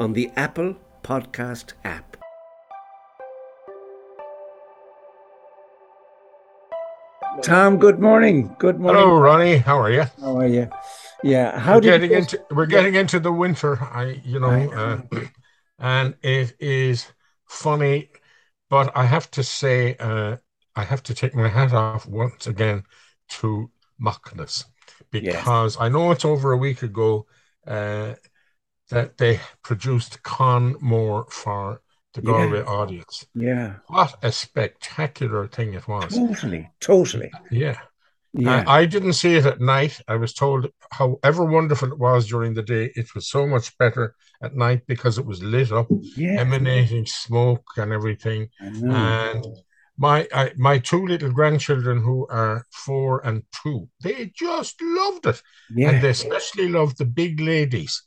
on the Apple Podcast app. Tom, good morning. Good morning. Hello, Ronnie. How are you? How are you? Yeah. How we're did getting you- into we're getting into the winter. I you know, I uh, and it is funny, but I have to say, uh, I have to take my hat off once again to Macnas because I know it's over a week ago uh, that they produced Con More for the Yeah. Galway audience. Yeah. What a spectacular thing it was! Totally. Totally. Yeah. Yeah. I, I didn't see it at night. I was told, however wonderful it was during the day, it was so much better at night because it was lit up, yeah. emanating smoke and everything. And my I, my two little grandchildren, who are four and two, they just loved it, yeah. and they especially loved the big ladies.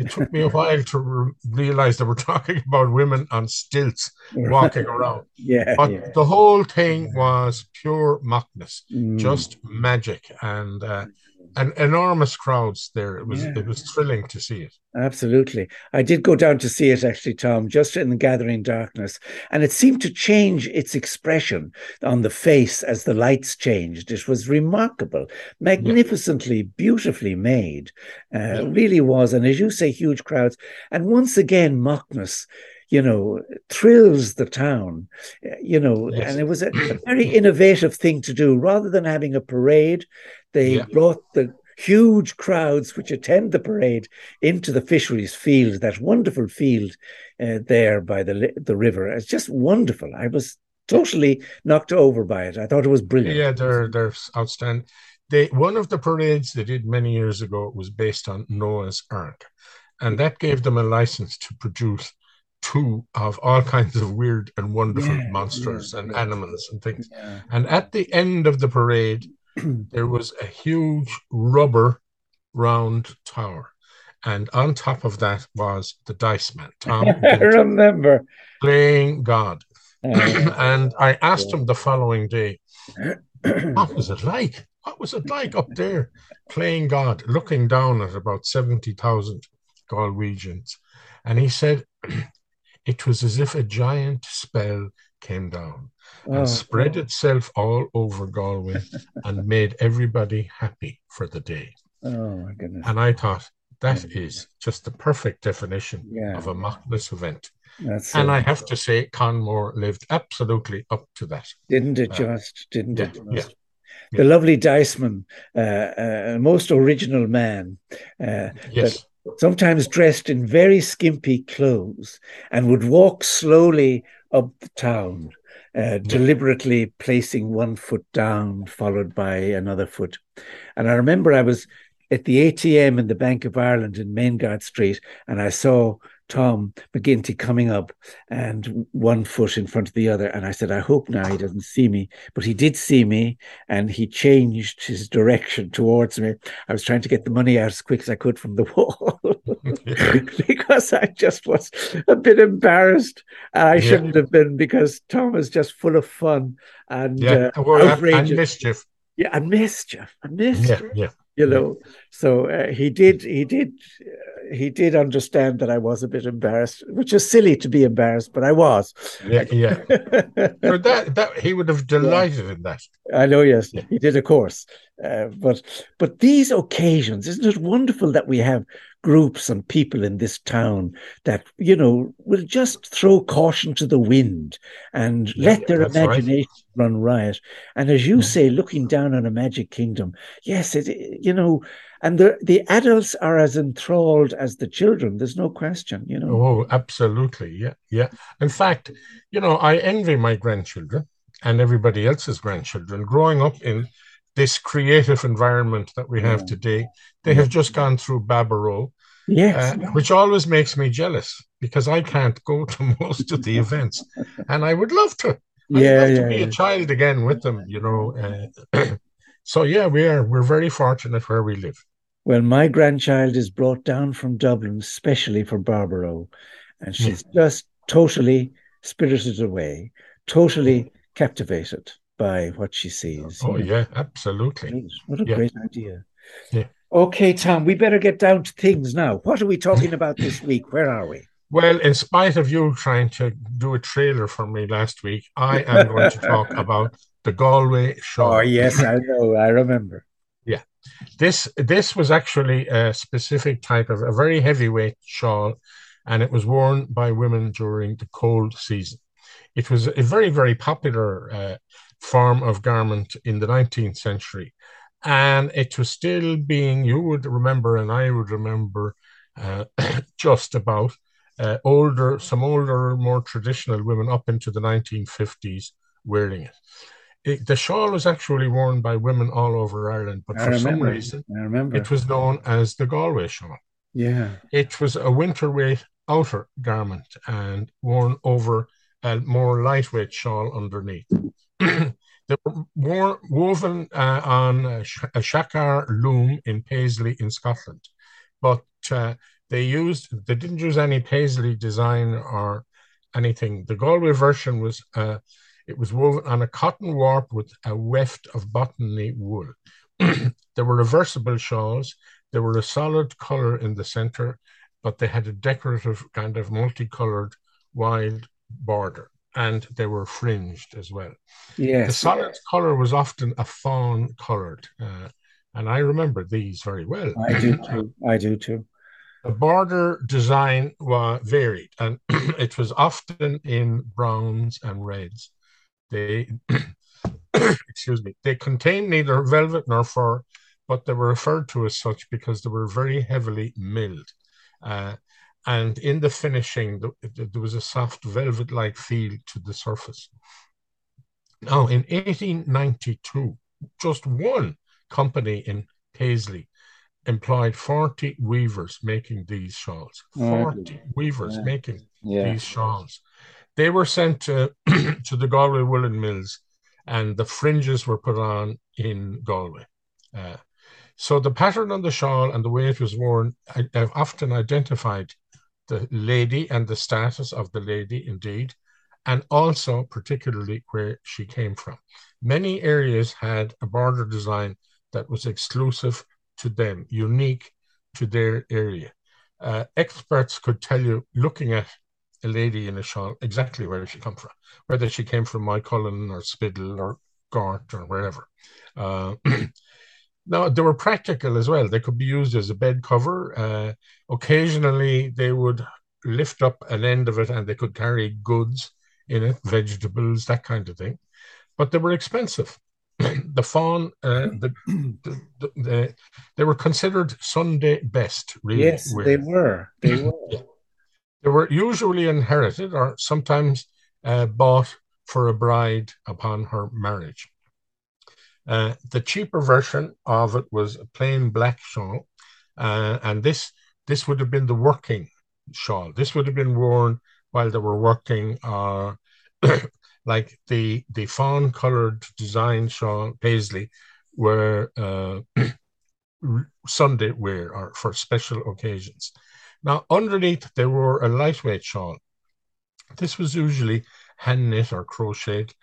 It took me a while to re- realize that we're talking about women on stilts walking around, yeah. but yeah. the whole thing was pure Macnas Mm. just magic and uh, and enormous crowds there. It was Yeah. it was thrilling to see it. Absolutely. I did go down to see it actually, Tom, just in the gathering darkness. And it seemed to change its expression on the face as the lights changed. It was remarkable, magnificently, beautifully made. Uh, Yeah. Really was. And as you say, huge crowds. And once again, Macnas, you know, thrills the town, uh, you know, Yes. and it was a, a very innovative thing to do. Rather than having a parade, they Yeah. brought the huge crowds which attend the parade into the fisheries field, that wonderful field uh, there by the the river. It's just wonderful. I was totally knocked over by it. I thought it was brilliant. Yeah, they're they're outstanding. They one of the parades they did many years ago was based on Noah's Ark, and that gave them a license to produce two of all kinds of weird and wonderful Yeah, monsters yeah, and yeah. animals and things. And at the end of the parade, there was a huge rubber round tower. And on top of that was the dice man, Tom, I remember. playing God. Uh, and I asked him the following day, what was it like? What was it like up there playing God, looking down at about 70,000 Galwegians? And he said, it was as if a giant spell came down and oh, spread itself all over Galway and made everybody happy for the day. oh my goodness. And I thought, that is just the perfect definition Yeah. of a Macnas event. That's And it. I have to say, Conmore lived absolutely up to that. didn't it uh, just? Didn't yeah, it just? yeah, The lovely Diceman, uh, uh, most original man, uh, Yes. sometimes dressed in very skimpy clothes, and would walk slowly up the town, uh, deliberately placing one foot down, followed by another foot. And I remember I was at the ATM in the Bank of Ireland in Mainguard Street, and I saw Tom McGinty coming up and one foot in front of the other. And I said, I hope now he doesn't see me. But he did see me and he changed his direction towards me. I was trying to get the money out as quick as I could from the wall because I just was a bit embarrassed. I Yeah. shouldn't have been because Tom is just full of fun and Yeah. uh, well, and- and outrageous. mischief. yeah, and mischief, and mischief Yeah. Yeah. You know so uh, he did he did uh, he did understand that i was a bit embarrassed which is silly to be embarrassed but i was Yeah. Yeah. For that, that he would have delighted in that. i know yes Yeah. he did of course uh, but but these occasions isn't it wonderful that we have groups and people in this town that you know will just throw caution to the wind and Yeah, let their that's right. imagination run riot and as you Mhm. say looking down on a magic kingdom yes it you know and the the adults are as enthralled as the children there's no question you know Oh, absolutely. Yeah. Yeah. In fact, you know, I envy my grandchildren and everybody else's grandchildren growing up in this creative environment that we have Yeah. today. They have just gone through Baboró, yes uh, which always makes me jealous because I can't go to most of the events, and I would love to. Yeah, I'd love yeah, to be yeah. a child again with them, you know. Uh, so yeah, we are. We're very fortunate where we live. Well, my grandchild is brought down from Dublin, specially for Baboró, and she's yeah. just totally spirited away, totally captivated by what she sees. Oh, yeah, absolutely. What a yeah. great idea. Yeah. Okay, Tom, we better get down to things now. What are we talking about this week? Where are we? Well, in spite of you trying to do a trailer for me last week, I am going to talk about the Galway shawl. Oh, yes, I know. I remember. Yeah. This this was actually a specific type of a very heavyweight shawl, and it was worn by women during the cold season. It was a very, very popular uh, form of garment in the 19th century. And it was still being, you would remember, and I would remember uh, just about uh, older, some older, more traditional women up into the 1950s wearing it. it. The shawl was actually worn by women all over Ireland, but I for remember. some reason, I remember. it was known as the Galway shawl. Yeah. It was a winter weight outer garment and worn over a more lightweight shawl underneath. they were woven uh, on a, a jacquard loom in Paisley in Scotland, but uh, they used they didn't use any Paisley design or anything. The Galway version was uh, it was woven on a cotton warp with a weft of botany wool. there were reversible shawls. There were a solid color in the center, but they had a decorative kind of multicolored wild border and they were fringed as well. Yes. The solid color was often a fawn colored, uh, and I remember these very well. I do too. I do too. The border design was varied, and it was often in browns and reds. They, excuse me, they contained neither velvet nor fur, but they were referred to as such because they were very heavily milled. Uh, and in the finishing, there was a soft velvet like feel to the surface. Now, in 1892, just one company in Paisley employed 40 weavers making these shawls. 40 oh, weavers yeah. making yeah. these shawls. They were sent to, to the Galway woolen mills, and the fringes were put on in Galway. Uh, so the pattern on the shawl and the way it was worn, I, I've often identified the lady and the status of the lady, indeed, and also particularly where she came from. Many areas had a border design that was exclusive to them, unique to their area. Uh, experts could tell you, looking at a lady in a shawl, exactly where she come from, whether she came from Moycullen or Spiddal or Gort or wherever. Uh, Now, they were practical as well. They could be used as a bed cover. Uh, occasionally, they would lift up an end of it and they could carry goods in it, vegetables, that kind of thing. But they were expensive. the fawn, uh, the, the, the, the, they were considered Sunday best, really. Yes, they were. They were. yeah. They were usually inherited or sometimes uh, bought for a bride upon her marriage. Uh, the cheaper version of it was a plain black shawl, uh, and this this would have been the working shawl. This would have been worn while they were working, uh, like the the fawn colored design shawl paisley were uh, Sunday wear or for special occasions. Now underneath they wore a lightweight shawl. This was usually hand knit or crocheted,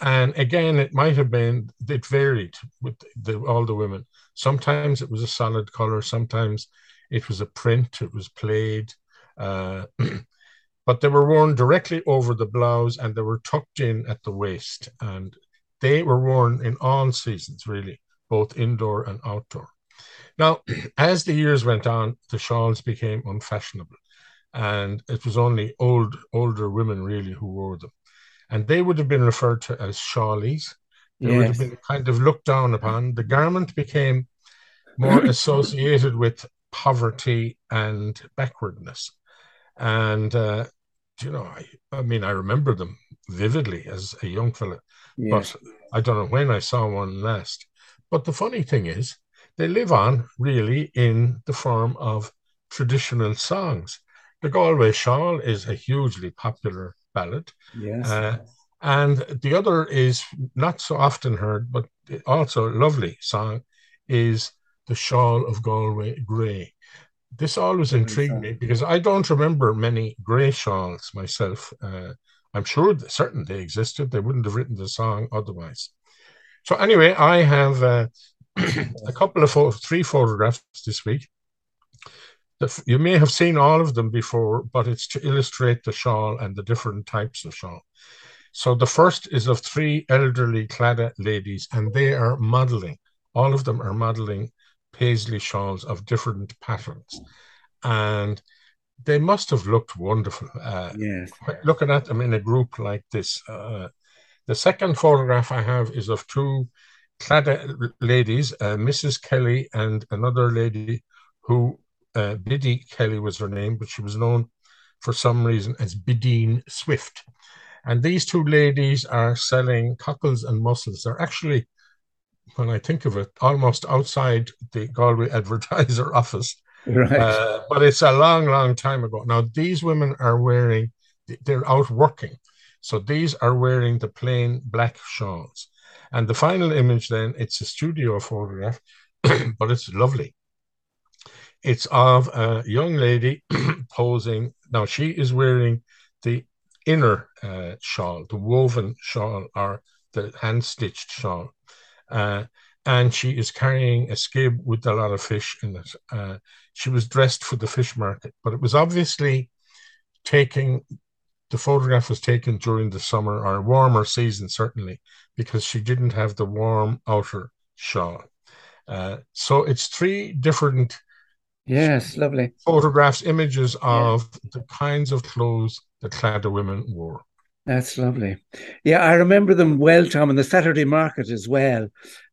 and again, it might have been, it varied with the, all the women. Sometimes it was a solid color, sometimes it was a print, it was played. Uh, but they were worn directly over the blouse and they were tucked in at the waist. And they were worn in all seasons, really, both indoor and outdoor. Now, as the years went on, the shawls became unfashionable. And it was only old, older women really who wore them and they would have been referred to as shawlies. They yes. would have been kind of looked down upon. The garment became more associated with poverty and backwardness. And, uh, you know, I, I mean, I remember them vividly as a young fella, but I don't know when I saw one last. But the funny thing is, they live on really in the form of traditional songs. the Galway Shawl is a hugely popular ballad. Yes. Uh, and the other is not so often heard, but also a lovely song, is The Shawl of Galway Grey. This always intrigued me because I don't remember many grey shawls myself. Uh, I'm sure that certain they existed. They wouldn't have written the song otherwise. So anyway, I have uh, a couple of three photographs this week. You may have seen all of them before, but it's to illustrate the shawl and the different types of shawl. So the first is of three elderly Claddagh ladies, and they are modeling. All of them are modeling paisley shawls of different patterns. And they must have looked wonderful. Uh, yes. Looking at them in a group like this. Uh, the second photograph I have is of two Claddagh ladies, uh, Mrs. Kelly and another lady who, uh, Biddy Kelly was her name, but she was known for some reason as Bideen Swift. And these two ladies are selling cockles and mussels. They're actually, when I think of it, almost outside the Galway Advertiser office. Right. Uh, but it's a long, long time ago. Now, these women are wearing, they're out working. So these are wearing the plain black shawls. And the final image, then, it's a studio photograph, but it's lovely. It's of a young lady posing. Now, she is wearing the inner uh, shawl, the woven shawl, or the hand stitched shawl. Uh, and she is carrying a skib with a lot of fish in it. Uh, she was dressed for the fish market, but it was obviously taking the photograph was taken during the summer or warmer season, certainly, because she didn't have the warm outer shawl. Uh, so it's three different yes, lovely photographs, images of yeah. the kinds of clothes the Claddagh women wore. That's lovely. Yeah, I remember them well, Tom, and the Saturday market as well.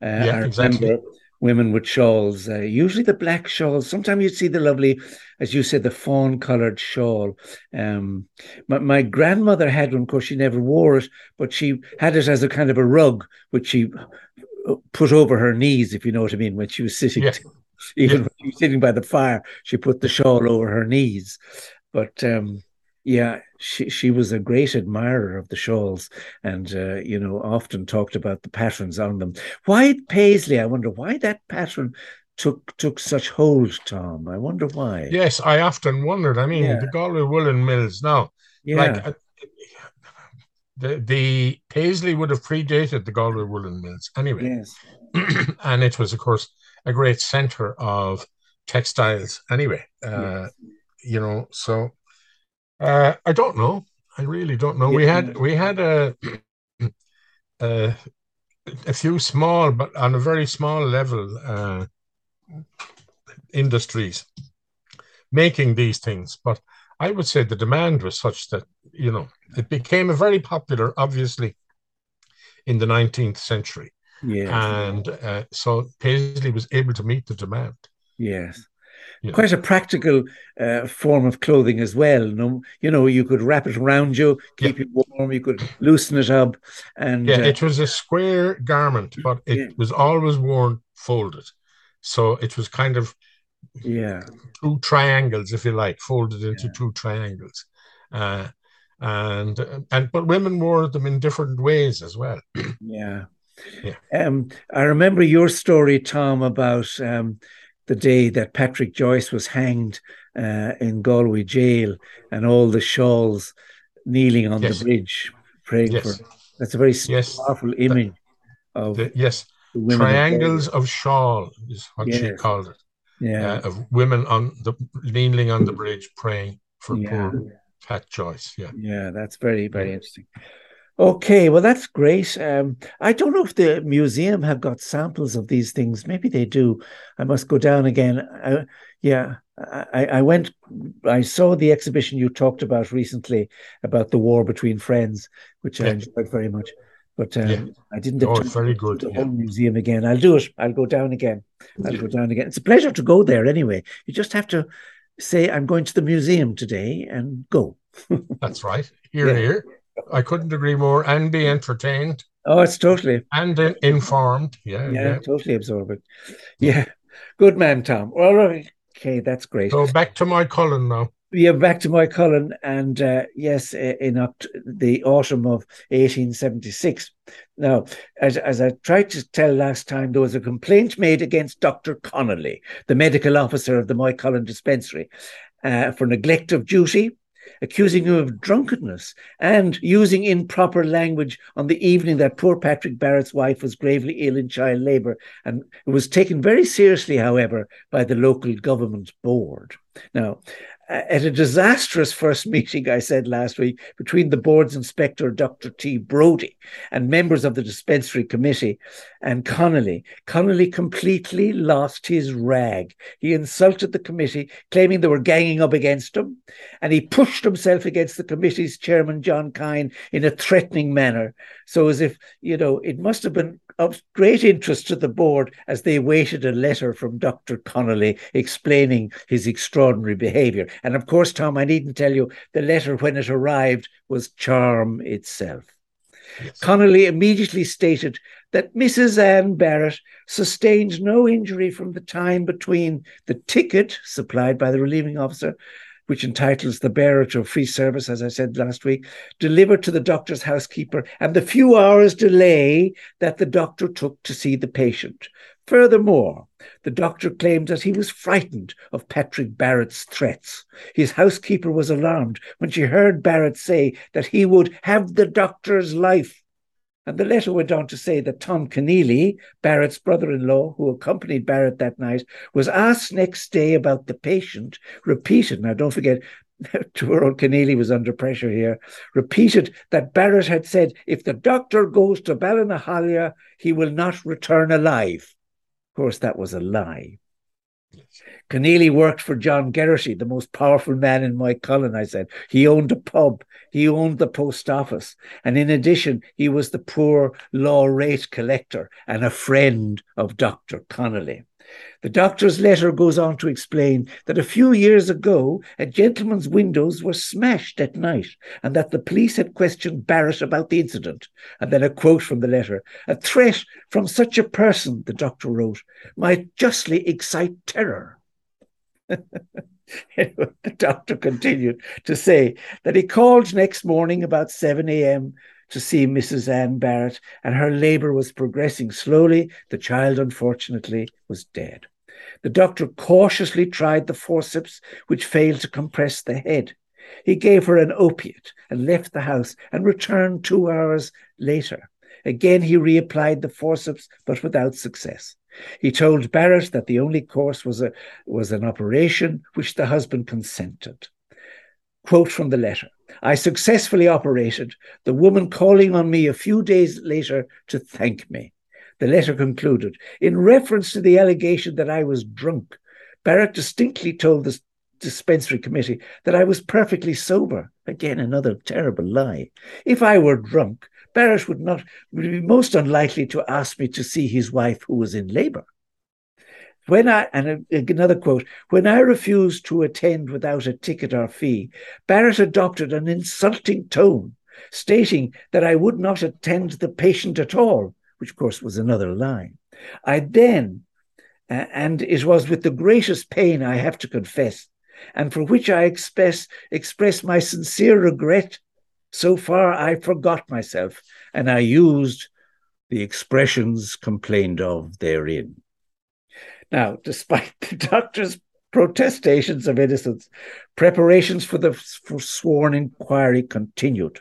Uh, yeah, I exactly. Women with shawls, uh, usually the black shawls. Sometimes you'd see the lovely, as you said, the fawn coloured shawl. Um, my, my grandmother had one, of course, she never wore it, but she had it as a kind of a rug, which she uh, put over her knees, if you know what I mean, when she was sitting. Yeah. Even yeah. when she was sitting by the fire, she put the shawl over her knees. But um, yeah, she she was a great admirer of the shawls, and uh, you know often talked about the patterns on them. Why Paisley? I wonder why that pattern took took such hold, Tom. I wonder why. Yes, I often wondered. I mean, yeah. the Galway woolen mills now, yeah. like uh, the the Paisley would have predated the Galway woolen mills anyway. Yes, and it was of course a great center of textiles anyway. Uh, yes. You know, so uh, I don't know. I really don't know. Yeah. We had we had a, a, a few small, but on a very small level, uh, industries making these things. But I would say the demand was such that you know it became a very popular, obviously, in the nineteenth century. Yeah, and uh, so Paisley was able to meet the demand. Yes quite a practical uh, form of clothing as well. No, you know, you could wrap it around you, keep yeah. it warm. You could loosen it up, and yeah, uh, it was a square garment, but it yeah. was always worn folded, so it was kind of yeah two triangles, if you like, folded into two triangles. Uh, and and but women wore them in different ways as well. yeah. Yeah. Um, I remember your story, Tom, about um, the day that Patrick Joyce was hanged uh, in Galway jail and all the shawls kneeling on yes. the bridge praying yes. for. That's a very yes. powerful image of the, yes triangles of, of, shawl is what yes. she called it. Yeah, uh, of women on the kneeling on the bridge praying for yeah. poor Pat Joyce. Yeah, yeah, that's very very interesting. Okay, well, that's great. Um, I don't know if the museum have got samples of these things. Maybe they do. I must go down again. Uh, yeah, I, I went. I saw the exhibition you talked about recently about the war between friends, which yeah. I enjoyed very much. But um, yeah. I didn't have oh, very good. the yeah. museum again. I'll do it. I'll go down again. I'll go down again. It's a pleasure to go there. Anyway, you just have to say, "I'm going to the museum today," and go. That's right. Here, here. I couldn't agree more. And be entertained. Oh, it's totally and in, informed. Yeah, yeah, yeah, totally absorbing. Yeah, good man, Tom. All right, okay, that's great. So back to Moycullen now. Yeah, back to Moycullen, and uh, yes, in oct- the autumn of 1876. Now, as, as I tried to tell last time, there was a complaint made against Dr. Connolly, the medical officer of the Moycullen dispensary, uh, for neglect of duty accusing him of drunkenness and using improper language on the evening that poor Patrick Barrett's wife was gravely ill in child labour. And it was taken very seriously, however, by the local government board. Now, at a disastrous first meeting, I said last week, between the board's inspector, Dr. T. Brodie, and members of the dispensary committee and Connolly, Connolly completely lost his rag. He insulted the committee, claiming they were ganging up against him, and he pushed himself against the committee's chairman, John Kine, in a threatening manner. So, as if, you know, it must have been of great interest to the board as they waited a letter from Dr. Connolly explaining his extraordinary behaviour. And of course, Tom, I needn't tell you, the letter, when it arrived, was charm itself. Yes. Connolly immediately stated that Mrs. Anne Barrett sustained no injury from the time between the ticket supplied by the relieving officer which entitles the bearer to a free service, as I said last week, delivered to the doctor's housekeeper, and the few hours delay that the doctor took to see the patient. Furthermore, the doctor claimed that he was frightened of Patrick Barrett's threats. His housekeeper was alarmed when she heard Barrett say that he would have the doctor's life and the letter went on to say that Tom Keneally, Barrett's brother in law, who accompanied Barrett that night, was asked next day about the patient, repeated, now don't forget, poor old Keneally was under pressure here, repeated that Barrett had said, if the doctor goes to Ballinahallia, he will not return alive. Of course, that was a lie. Keneally worked for John Geraghty, the most powerful man in my Moycullen, I said. He owned a pub, he owned the post office, and in addition, he was the poor law rate collector and a friend of Dr. Connolly. The doctor's letter goes on to explain that a few years ago, a gentleman's windows were smashed at night and that the police had questioned Barrett about the incident. And then a quote from the letter A threat from such a person, the doctor wrote, might justly excite terror. the doctor continued to say that he called next morning about 7 a.m. to see Mrs. Anne Barrett, and her labor was progressing slowly. The child, unfortunately, was dead. The doctor cautiously tried the forceps, which failed to compress the head. He gave her an opiate and left the house and returned two hours later. Again, he reapplied the forceps, but without success. He told Barrett that the only course was, a, was an operation which the husband consented. Quote from the letter I successfully operated, the woman calling on me a few days later to thank me. The letter concluded In reference to the allegation that I was drunk, Barrett distinctly told the dispensary committee that I was perfectly sober. Again, another terrible lie. If I were drunk, Barrett would not would be most unlikely to ask me to see his wife who was in labor. When I and another quote, when I refused to attend without a ticket or fee, Barrett adopted an insulting tone, stating that I would not attend the patient at all, which of course was another lie. I then, and it was with the greatest pain I have to confess, and for which I express express my sincere regret so far, I forgot myself, and I used the expressions complained of therein. Now, despite the doctor's protestations of innocence, preparations for the sworn inquiry continued.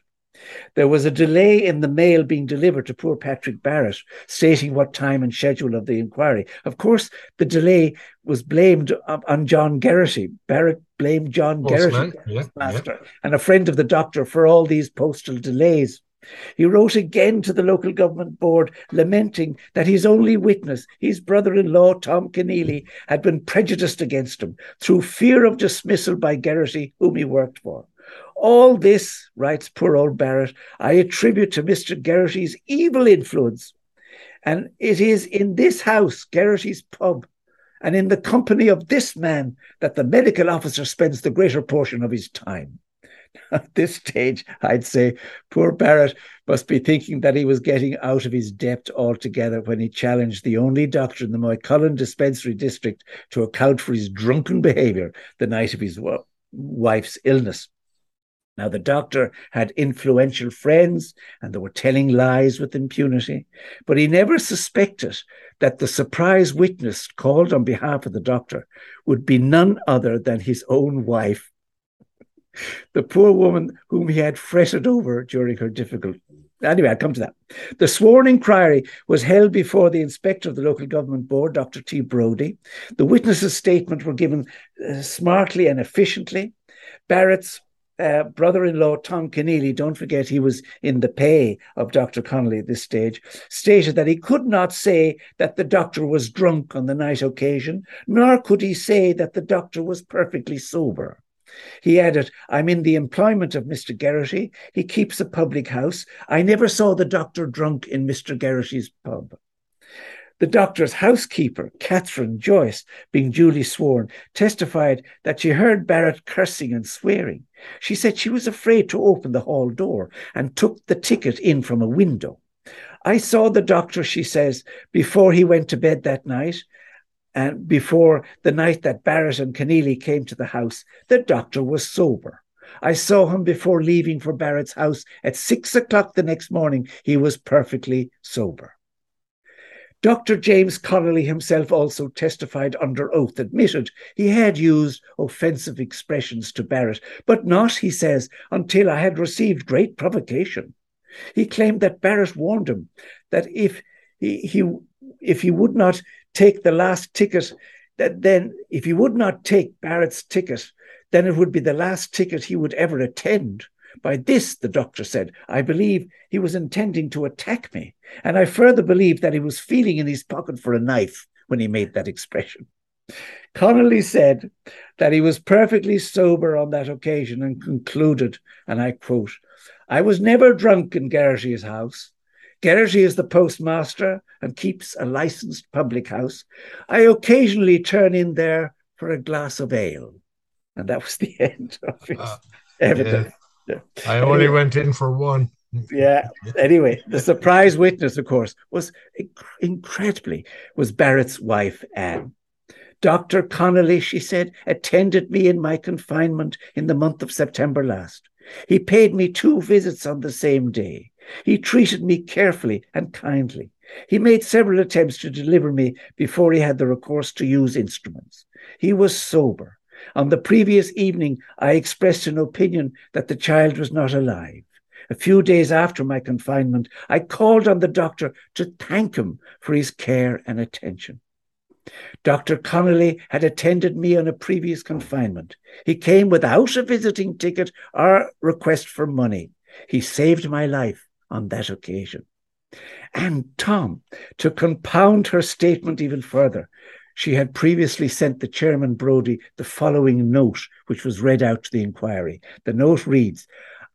There was a delay in the mail being delivered to poor Patrick Barrett, stating what time and schedule of the inquiry. Of course, the delay was blamed on John Geraghty. Barrett blamed John Geraghty, yeah, master, yeah. and a friend of the doctor, for all these postal delays. He wrote again to the local government board, lamenting that his only witness, his brother in law, Tom Keneally, had been prejudiced against him through fear of dismissal by Geraghty, whom he worked for. All this, writes poor old Barrett, I attribute to Mr. Geraghty's evil influence. And it is in this house, Geraghty's pub, and in the company of this man that the medical officer spends the greater portion of his time. At this stage, I'd say poor Barrett must be thinking that he was getting out of his depth altogether when he challenged the only doctor in the Moycullen dispensary district to account for his drunken behaviour the night of his wife's illness. Now, the doctor had influential friends and they were telling lies with impunity, but he never suspected that the surprise witness called on behalf of the doctor would be none other than his own wife, the poor woman whom he had fretted over during her difficult. Anyway, I'll come to that. The sworn inquiry was held before the inspector of the local government board, Dr. T. Brodie. The witnesses' statement were given uh, smartly and efficiently. Barrett's uh, brother-in-law Tom Keneally, don't forget he was in the pay of Dr. Connolly at this stage, stated that he could not say that the doctor was drunk on the night occasion, nor could he say that the doctor was perfectly sober. He added, I'm in the employment of Mr. Geraghty. He keeps a public house. I never saw the doctor drunk in Mr. Geraghty's pub. The doctor's housekeeper, Catherine Joyce, being duly sworn, testified that she heard Barrett cursing and swearing. She said she was afraid to open the hall door and took the ticket in from a window. I saw the doctor, she says, before he went to bed that night, and before the night that Barrett and Keneally came to the house, the doctor was sober. I saw him before leaving for Barrett's house at six o'clock the next morning. He was perfectly sober. Dr. James Connolly himself also testified under oath, admitted he had used offensive expressions to Barrett, but not, he says, until I had received great provocation. He claimed that Barrett warned him that if he, he if he would not take the last ticket, that then if he would not take Barrett's ticket, then it would be the last ticket he would ever attend. By this, the doctor said, I believe he was intending to attack me, and I further believe that he was feeling in his pocket for a knife when he made that expression. Connolly said that he was perfectly sober on that occasion and concluded, and I quote, I was never drunk in Geraghty's house. Geraghty is the postmaster and keeps a licensed public house. I occasionally turn in there for a glass of ale. And that was the end of his uh, evidence. Yeah. Yeah. I only anyway, went in for one. Yeah. Anyway, the surprise witness, of course, was incredibly was Barrett's wife, Anne. Dr. Connolly, she said, attended me in my confinement in the month of September last. He paid me two visits on the same day. He treated me carefully and kindly. He made several attempts to deliver me before he had the recourse to use instruments. He was sober. On the previous evening, I expressed an opinion that the child was not alive. A few days after my confinement, I called on the doctor to thank him for his care and attention. Dr. Connolly had attended me on a previous confinement. He came without a visiting ticket or request for money. He saved my life on that occasion. And Tom, to compound her statement even further, she had previously sent the chairman Brodie the following note, which was read out to the inquiry. The note reads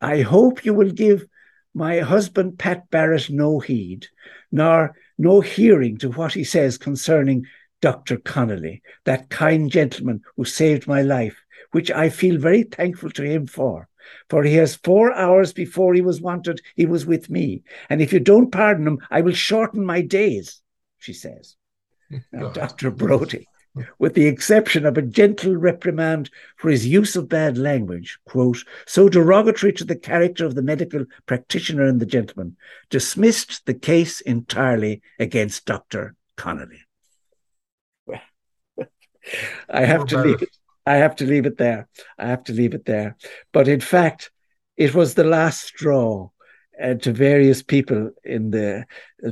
I hope you will give my husband Pat Barrett no heed, nor no hearing to what he says concerning Dr. Connolly, that kind gentleman who saved my life, which I feel very thankful to him for. For he has four hours before he was wanted, he was with me. And if you don't pardon him, I will shorten my days, she says. Dr. Brodie, with the exception of a gentle reprimand for his use of bad language, quote, so derogatory to the character of the medical practitioner and the gentleman, dismissed the case entirely against Dr. Connolly. Well, I have to leave it. I have to leave it there. I have to leave it there. But in fact, it was the last straw uh, to various people in the uh,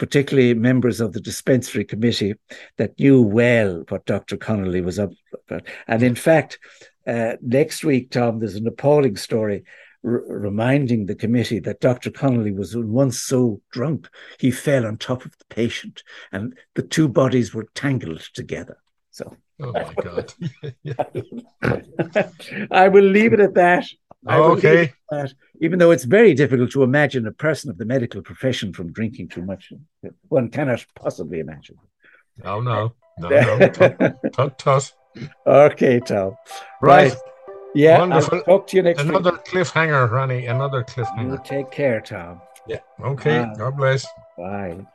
particularly members of the dispensary committee that knew well what Dr. Connolly was up about. And in fact, uh, next week, Tom, there's an appalling story r- reminding the committee that Dr. Connolly was once so drunk he fell on top of the patient and the two bodies were tangled together. So. Oh my God. I will leave it at that. Okay. That, even though it's very difficult to imagine a person of the medical profession from drinking too much, one cannot possibly imagine. Oh no, no, no, tut, tut, Okay, Tom. Right. right. Yeah, Wonderful. I'll talk to you next Another week. cliffhanger, Ronnie. Another cliffhanger. You take care, Tom. Yeah. Okay. Bye. God bless. Bye.